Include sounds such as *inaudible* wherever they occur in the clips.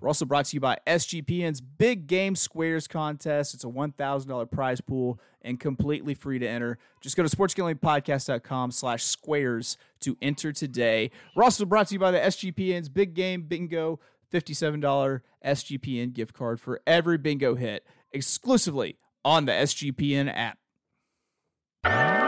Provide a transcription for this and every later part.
We're also brought to you by SGPN's Big Game Squares contest. It's a $1,000 prize pool and completely free to enter. Just go to sportsgamblingpodcast.com slash squares to enter today. We're also brought to you by the SGPN's Big Game Bingo $57 SGPN gift card for every bingo hit exclusively on the SGPN app.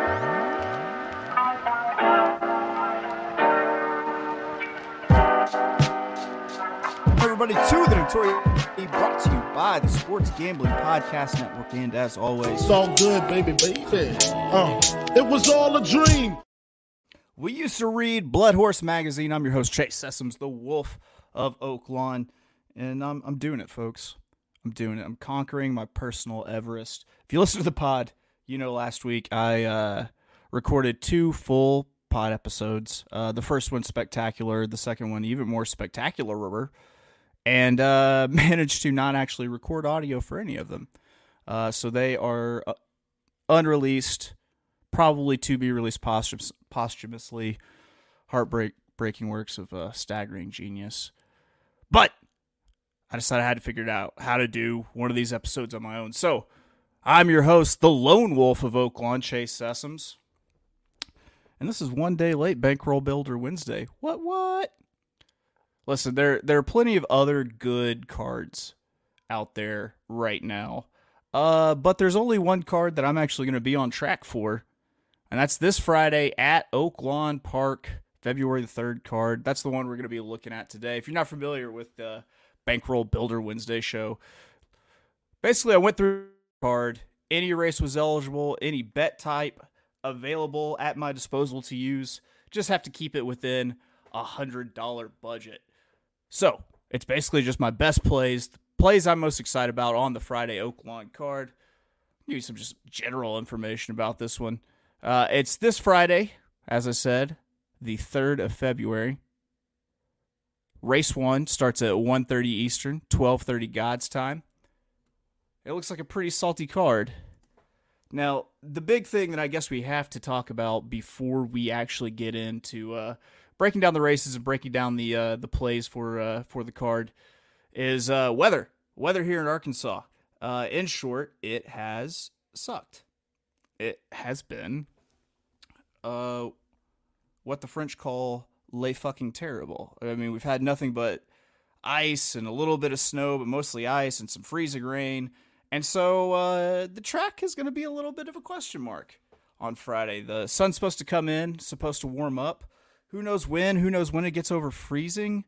Everybody, to the Notorious brought to you by the Sports Gambling Podcast Network. And as always, it's all good, baby, baby. Uh, it was all a dream. We used to read Blood Horse Magazine. I'm your host, Chase Sessoms, the Wolf of Oaklawn. And I'm, I'm doing it, folks. I'm doing it. I'm conquering my personal Everest. If you listen to the pod, you know last week I uh, recorded two full pod episodes. Uh, the first one spectacular, the second one even more spectacular and uh, *laughs* managed to not actually record audio for any of them. Uh, so they are uh, unreleased, probably to be released posthum- posthumously. Heartbreak breaking works of uh, staggering genius. But I decided I had to figure out how to do one of these episodes on my own. So I'm your host, the lone wolf of Oaklawn, Chase Sessoms. And this is one day late, Bankroll Builder Wednesday. What, what? Listen, there there are plenty of other good cards out there right now. Uh, but there's only one card that I'm actually going to be on track for, and that's this Friday at Oaklawn Park, February the third card. That's the one we're going to be looking at today. If you're not familiar with the Bankroll Builder Wednesday show, basically I went through card. Any race was eligible, any bet type available at my disposal to use. Just have to keep it within a hundred dollar budget. So it's basically just my best plays, plays I'm most excited about on the Friday Oaklawn card. Give you some just general information about this one. Uh, it's this Friday, as I said, the third of February. Race one starts at 1.30 Eastern, 12.30 God's time. It looks like a pretty salty card. Now, the big thing that I guess we have to talk about before we actually get into uh, breaking down the races and breaking down the uh, the plays for uh, for the card is uh, weather. Weather here in Arkansas. Uh, in short, it has sucked. It has been uh, what the French call "lay fucking terrible." I mean, we've had nothing but ice and a little bit of snow, but mostly ice and some freezing rain. And so uh, the track is going to be a little bit of a question mark on Friday. The sun's supposed to come in, supposed to warm up. Who knows when? Who knows when it gets over freezing?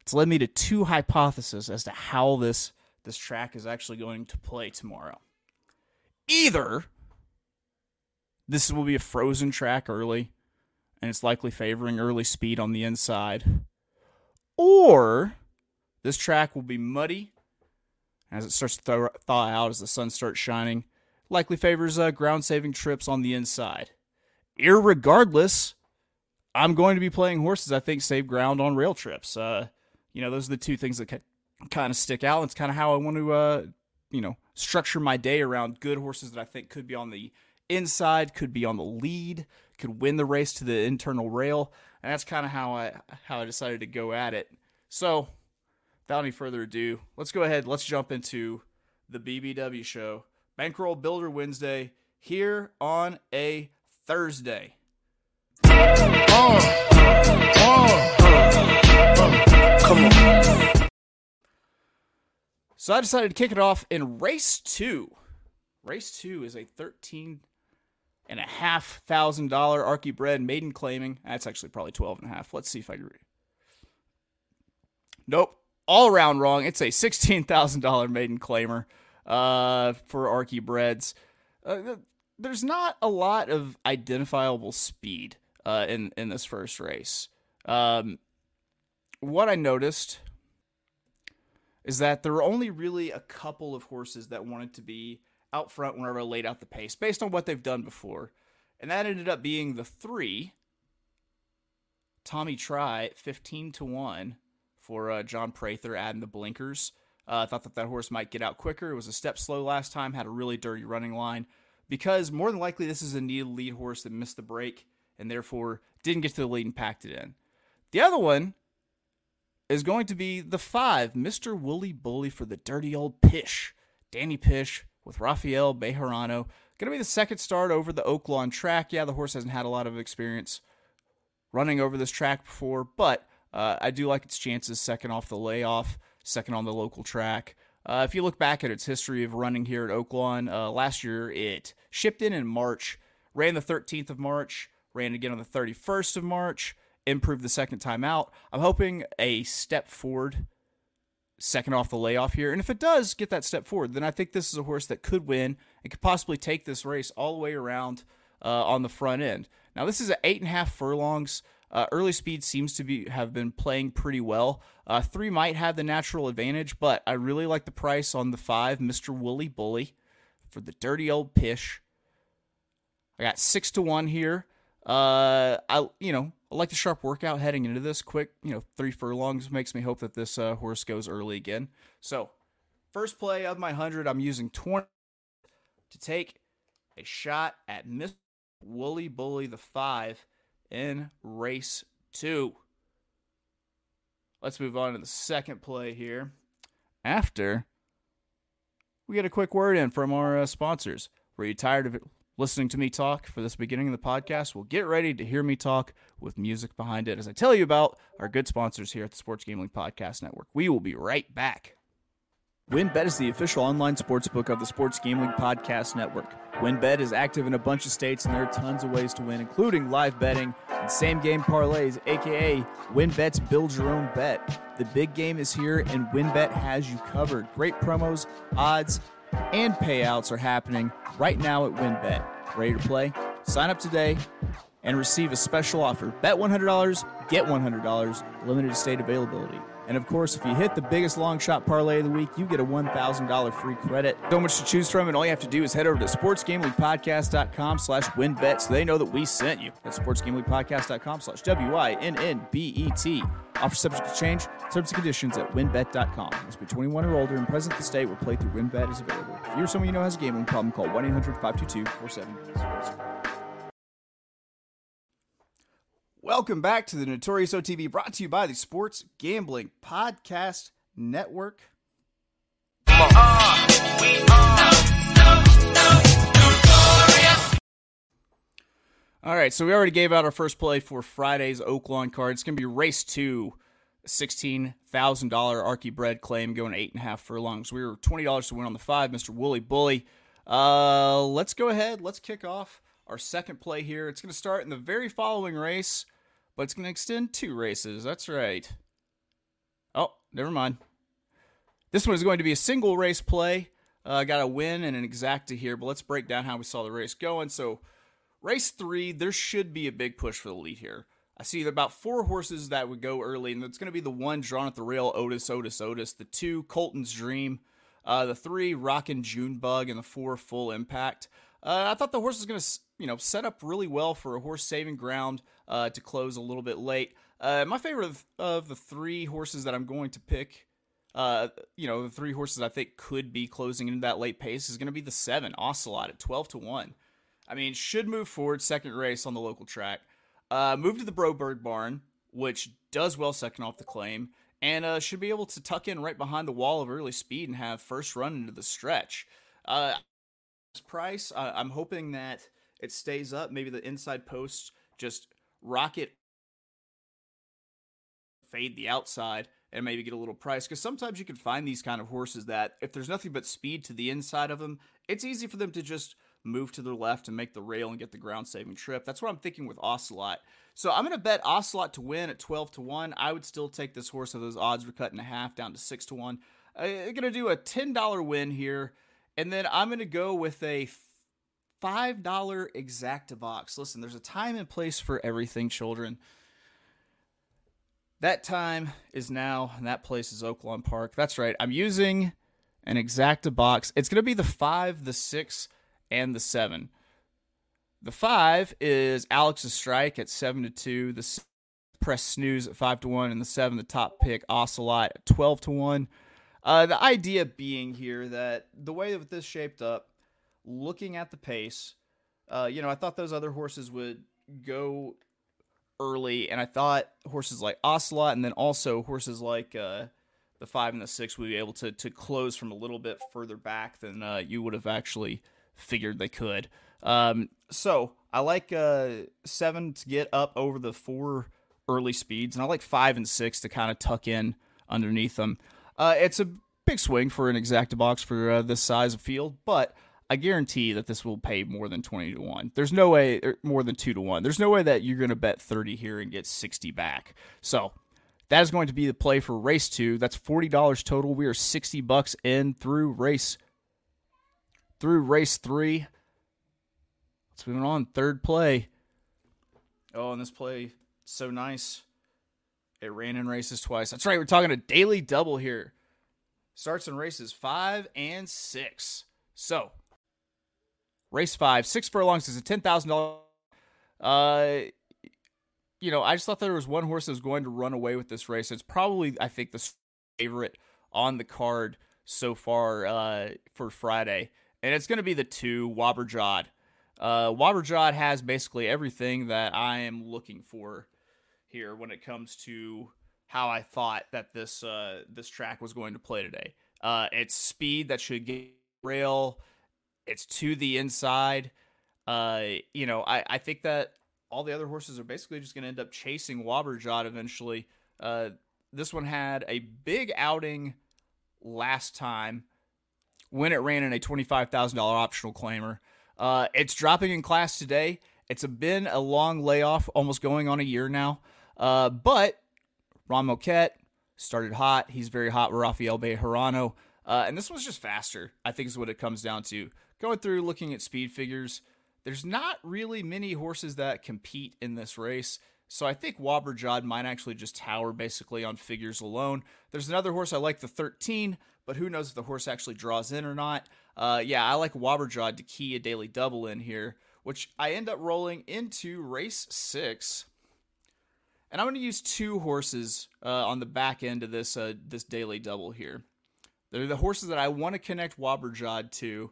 It's led me to two hypotheses as to how this this track is actually going to play tomorrow. Either this will be a frozen track early, and it's likely favoring early speed on the inside, or this track will be muddy as it starts to thaw out as the sun starts shining. Likely favors uh, ground saving trips on the inside irregardless, I'm going to be playing horses I think save ground on rail trips. Uh, you know, those are the two things that kind of stick out. It's kind of how I want to, uh, you know, structure my day around good horses that I think could be on the inside, could be on the lead, could win the race to the internal rail, and that's kind of how I how I decided to go at it. So, without any further ado, let's go ahead. Let's jump into the BBW show, Bankroll Builder Wednesday, here on a Thursday. Oh, oh, come on. So I decided to kick it off in race two. Race two is a thirteen and a half thousand dollar Archie bred maiden claiming. That's actually probably twelve and a half. Let's see if I can read. Nope, all around wrong. It's a sixteen thousand dollar maiden claimer uh, for Archie breds. Uh, there's not a lot of identifiable speed uh, in in this first race. Um, what I noticed is that there were only really a couple of horses that wanted to be out front whenever I laid out the pace based on what they've done before. And that ended up being the three Tommy Try, 15 to 1 for uh, John Prather adding the blinkers. Uh, I uh, thought that that horse might get out quicker. It was a step slow last time, had a really dirty running line because more than likely this is a needed lead horse that missed the break and therefore didn't get to the lead and packed it in. The other one is going to be the five, Mr. Woolly Bully for the dirty old Peitz. Danny Peitz with Rafael Bejarano. Going to be the second start over the Oaklawn track. Yeah, the horse hasn't had a lot of experience running over this track before, but uh, I do like its chances second off the layoff, second on the local track. Uh, if you look back at its history of running here at Oaklawn, uh, last year it shipped in in March, ran the 13th of March, ran again on the 31st of March, improved the second time out. I'm hoping a step forward second off the layoff here. And if it does get that step forward, then I think this is a horse that could win and could possibly take this race all the way around uh, on the front end. Now, this is at eight and a half furlongs. Uh, early speed seems to be have been playing pretty well. Uh, three might have the natural advantage, but I really like the price on the five, Mr. Woolly Bully, for the dirty old Peitz. I got six to one here. Uh, I you know I like the sharp workout heading into this. Quick, you know, three furlongs makes me hope that this uh, horse goes early again. So, first play of my hundred, I'm using twenty to take a shot at Mr. Woolly Bully the five in race two. Let's move on to the second play here. After we get a quick word in from our uh, sponsors. Were you tired of listening to me talk for this beginning of the podcast, well, get ready to hear me talk with music behind it as I tell you about our good sponsors here at the Sports Gambling Podcast Network. We will be right back. WynnBET is the official online sportsbook of the Sports Gambling Podcast Network. WynnBET is active in a bunch of states, and there are tons of ways to win, including live betting and same game parlays, aka WynnBET's Build Your Own Bet. The big game is here, and WynnBET has you covered. Great promos, odds, and payouts are happening right now at WynnBET. Ready to play? Sign up today and receive a special offer. Bet $100, get $100, limited state availability. And of course, if you hit the biggest long shot parlay of the week, you get a $1,000 free credit. So much to choose from, and all you have to do is head over to sportsgamblingpodcast.com slash WynnBET so they know that we sent you. That's sportsgamblingpodcast.com slash W-I-N-N-B-E-T. Offer subject to change, terms and conditions at wynnbet.com. Must be 21 or older and present in the state where playthrough WynnBET is available. If you or someone you know has a gambling problem, call 1-800-522-4700. Welcome back to the Notorious OTB brought to you by the Sports Gambling Podcast Network. All right, so we already gave out our first play for Friday's Oaklawn card. It's going to be race two, $16,000 Archie Bread claim going eight and a half furlongs. We were $20 to win on the five, Mr. Woolly Bully. Uh, let's go ahead. Let's kick off our second play here. It's going to start in the very following race, but it's going to extend two races. That's right. Oh, never mind. This one is going to be a single race play. Uh, got a win and an exacta here, but let's break down how we saw the race going. So, race three, there should be a big push for the lead here. I see about four horses that would go early, and it's going to be the one drawn at the rail, Otis, Otis, Otis. The two, Colton's Dream. Uh, the three, Rockin' Junebug, and the four, Full Impact. Uh, I thought the horse was going to, you know, set up really well for a horse saving ground uh, to close a little bit late. Uh, my favorite of, of, the three horses that I'm going to pick, uh, you know, the three horses I think could be closing into that late pace is going to be the seven, Ocelot at 12 to 1. I mean, should move forward, second race on the local track. Uh, move to the Broberg barn, which does well second off the claim, and uh, should be able to tuck in right behind the wall of early speed and have first run into the stretch. Uh, price. Uh, I'm hoping that it stays up. Maybe the inside post just rocket fade the outside and maybe get a little price because sometimes you can find these kind of horses that if there's nothing but speed to the inside of them, it's easy for them to just move to the left and make the rail and get the ground saving trip. That's what I'm thinking with Ocelot. So I'm going to bet Ocelot to win at 12 to 1. I would still take this horse if those odds were cut in half down to 6 to 1. I'm going to do a $10 win here. And then I'm going to go with a $5 exacta box. Listen, there's a time and place for everything, children. That time is now, and that place is Oaklawn Park. That's right. I'm using an exacta box. It's going to be the five, the six, and the seven. The five is Alex's strike at seven to two. The press snooze at five to one, and the seven, the top pick Ocelot at twelve to one. Uh, the idea being here that the way that this shaped up, looking at the pace, uh, you know, I thought those other horses would go early, and I thought horses like Ocelot, and then also horses like uh, the five and the six would be able to to close from a little bit further back than uh, you would have actually figured they could. Um, so I like uh, seven to get up over the four early speeds, and I like five and six to kind of tuck in underneath them. Uh, it's a big swing for an exacta box for uh, this size of field, but I guarantee that this will pay more than 20 to 1. There's no way, er, more than 2 to 1. There's no way that you're going to bet 30 here and get 60 back. So that is going to be the play for race two. That's $40 total. We are 60 bucks in through race through race three. Let's move on. Third play. Oh, and this play so nice. It ran in races twice. That's right. We're talking a daily double here. Starts in races five and six. So, race five, six furlongs is a ten thousand dollars. Uh, you know, I just thought there was one horse that was going to run away with this race. It's probably, I think, the favorite on the card so far uh, for Friday, and it's going to be the two Wobberjod. Uh, Wobberjod has basically everything that I am looking for here when it comes to how I thought that this uh, this track was going to play today. Uh, it's speed that should get rail. It's to the inside. Uh, you know, I, I think that all the other horses are basically just going to end up chasing Wobberjod eventually. Uh, this one had a big outing last time when it ran in a $25,000 optional claimer. Uh, it's dropping in class today. It's been a long layoff, almost going on a year now. Uh, but Ron Moquett started hot. He's very hot with Rafael Bejarano. Uh, and this one's just faster, I think is what it comes down to. Going through looking at speed figures, there's not really many horses that compete in this race. So I think Wobberjod might actually just tower basically on figures alone. There's another horse I like, the 13, but who knows if the horse actually draws in or not. Uh, yeah, I like Wobberjod to key a daily double in here, which I end up rolling into race six. And I'm going to use two horses uh, on the back end of this uh, this daily double here. They're the horses that I want to connect Wobberjod to.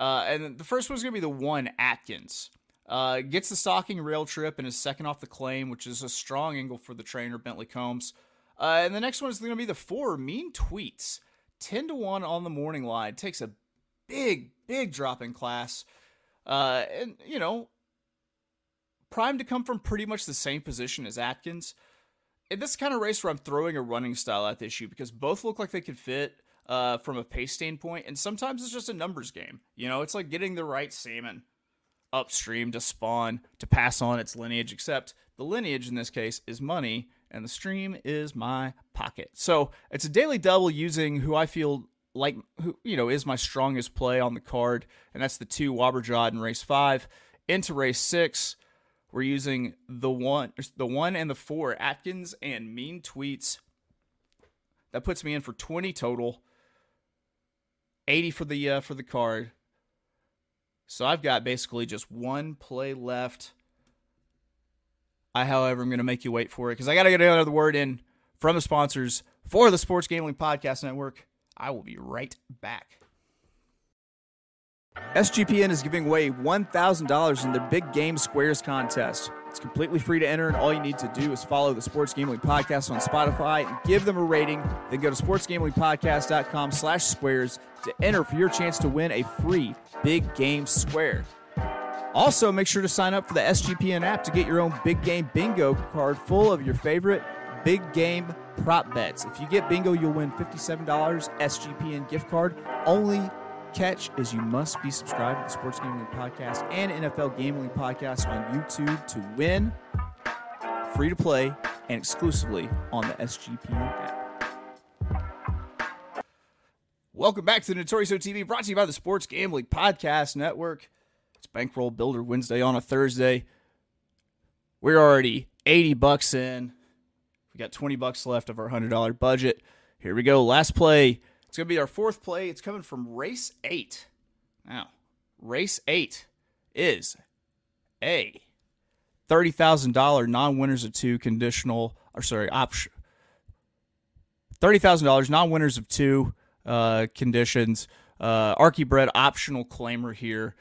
Uh, and the first one's going to be the one Atkins. Uh, gets the stalking rail trip and is second off the claim, which is a strong angle for the trainer, Bentley Combs. Uh, and the next one is going to be the four Mean Tweets. 10 to 1 on the morning line. Takes a big, big drop in class. Uh, and, you know, primed to come from pretty much the same position as Atkins. In this kind of race where I'm throwing a running style at the issue because both look like they could fit uh, from a pace standpoint, and sometimes it's just a numbers game. You know, it's like getting the right salmon upstream to spawn to pass on its lineage, except the lineage in this case is money and the stream is my pocket. So it's a daily double using who I feel like who you know is my strongest play on the card, and that's the two Wobberjod in race five. Into race six, we're using the one, the one and the four Atkins and Mean Tweets. That puts me in for twenty total. 80 for the uh, for the card. So I've got basically just one play left. I, however, am going to make you wait for it because I got to get another word in from the sponsors for the Sports Gambling Podcast Network. I will be right back. SGPN is giving away $1,000 in their Big Game Squares contest. It's completely free to enter, and all you need to do is follow the Sports Gambling Podcast on Spotify and give them a rating. Then go to sportsgamblingpodcast.com slash squares to enter for your chance to win a free Big Game Square. Also, make sure to sign up for the SGPN app to get your own Big Game Bingo card full of your favorite big game prop bets. If you get bingo, you'll win $57 SGPN gift card. Only catch is you must be subscribed to the Sports Gambling Podcast and NFL Gambling Podcast on YouTube to win. Free to play and exclusively on the SGPN app. Welcome back to the Notorious OTB, brought to you by the Sports Gambling Podcast Network. It's Bankroll Builder Wednesday on a Thursday. We're already 80 bucks in. We got 20 bucks left of our $100 budget. Here we go. Last play. It's going to be our fourth play. It's coming from race eight. Now, race eight is a $30,000 non winners of two conditional, or sorry, option. $30,000 non winners of two uh, conditions. Uh, Archie bred optional claimer here.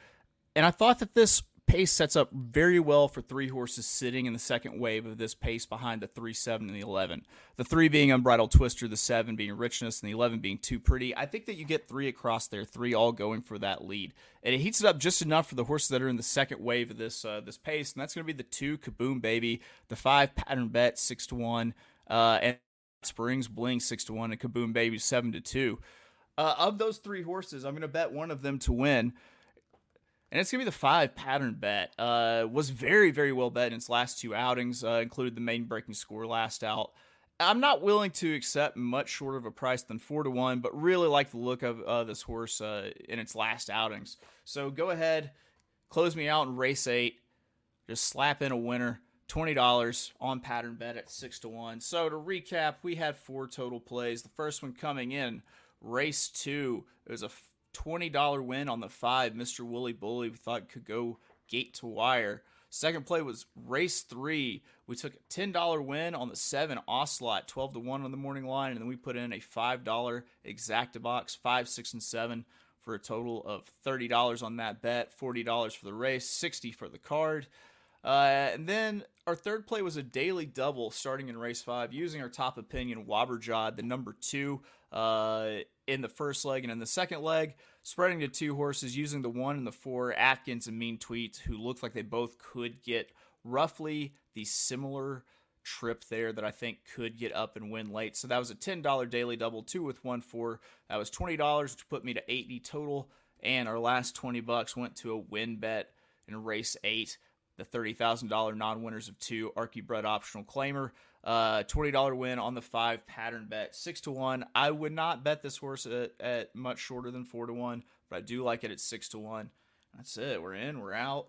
And I thought that this pace sets up very well for three horses sitting in the second wave of this pace behind the 3, 7, and the 11. The 3 being Unbridled Twister, the 7 being Richness, and the 11 being Too Pretty. I think that you get three across there, three all going for that lead. And it heats it up just enough for the horses that are in the second wave of this uh, this pace, and that's going to be the 2 Kaboom Baby, the 5 Pattern Bet, 6 to 1, uh, and Springs Bling, 6 to 1, and Kaboom Baby, 7 to 2. Uh, of those three horses, I'm going to bet one of them to win and it's gonna be the five pattern bet. Uh, was very very well bet in its last two outings, uh, included the main breaking score last out. I'm not willing to accept much shorter of a price than four to one, but really like the look of uh, this horse uh, in its last outings. So go ahead, close me out in race eight. Just slap in a winner. $20 on pattern bet at 6 to 1. So to recap, we had four total plays. The first one coming in, race 2. It was a $20 win on the five. Mr. Wooly Bully we thought could go gate to wire. Second play was race three. We took a $10 win on the seven Ocelot, 12 to 1 on the morning line, and then we put in a $5 exacta box, five, six, and seven for a total of $30 on that bet, $40 for the race, 60 for the card. Uh, and then our third play was a daily double starting in race five using our top opinion Wobberjod, the number two uh, in the first leg and in the second leg, spreading to two horses using the one and the four Atkins and Mean Tweets, who looked like they both could get roughly the similar trip there that I think could get up and win late. So that was a $10 daily double, two with one four. That was $20, which put me to 80 total. And our last 20 bucks went to a win bet in race eight, the $30,000 non winners of two, Archie Bred optional claimer. Uh, $20 win on the five pattern bet, six to one. I would not bet this horse at, at much shorter than four to one, but I do like it at six to one. That's it. We're in, we're out.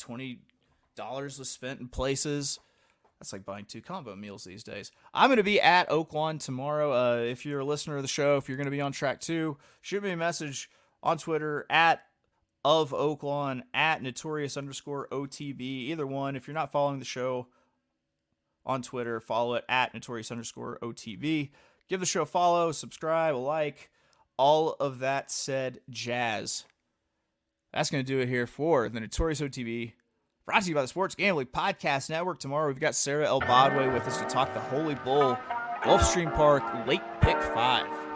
$20 was spent in places. That's like buying two combo meals these days. I'm going to be at Oaklawn tomorrow. Uh, if you're a listener of the show, if you're going to be on track two, shoot me a message on Twitter at of Oaklawn at notorious underscore OTB. Either one. If you're not following the show, on Twitter. Follow it at notorious underscore OTB. Give the show a follow, subscribe, a like, all of that said jazz. That's going to do it here for the Notorious OTB, brought to you by the Sports Gambling Podcast Network. Tomorrow we've got Sarah El Bodway with us to talk the Holy Bull, Gulfstream Park, late pick five.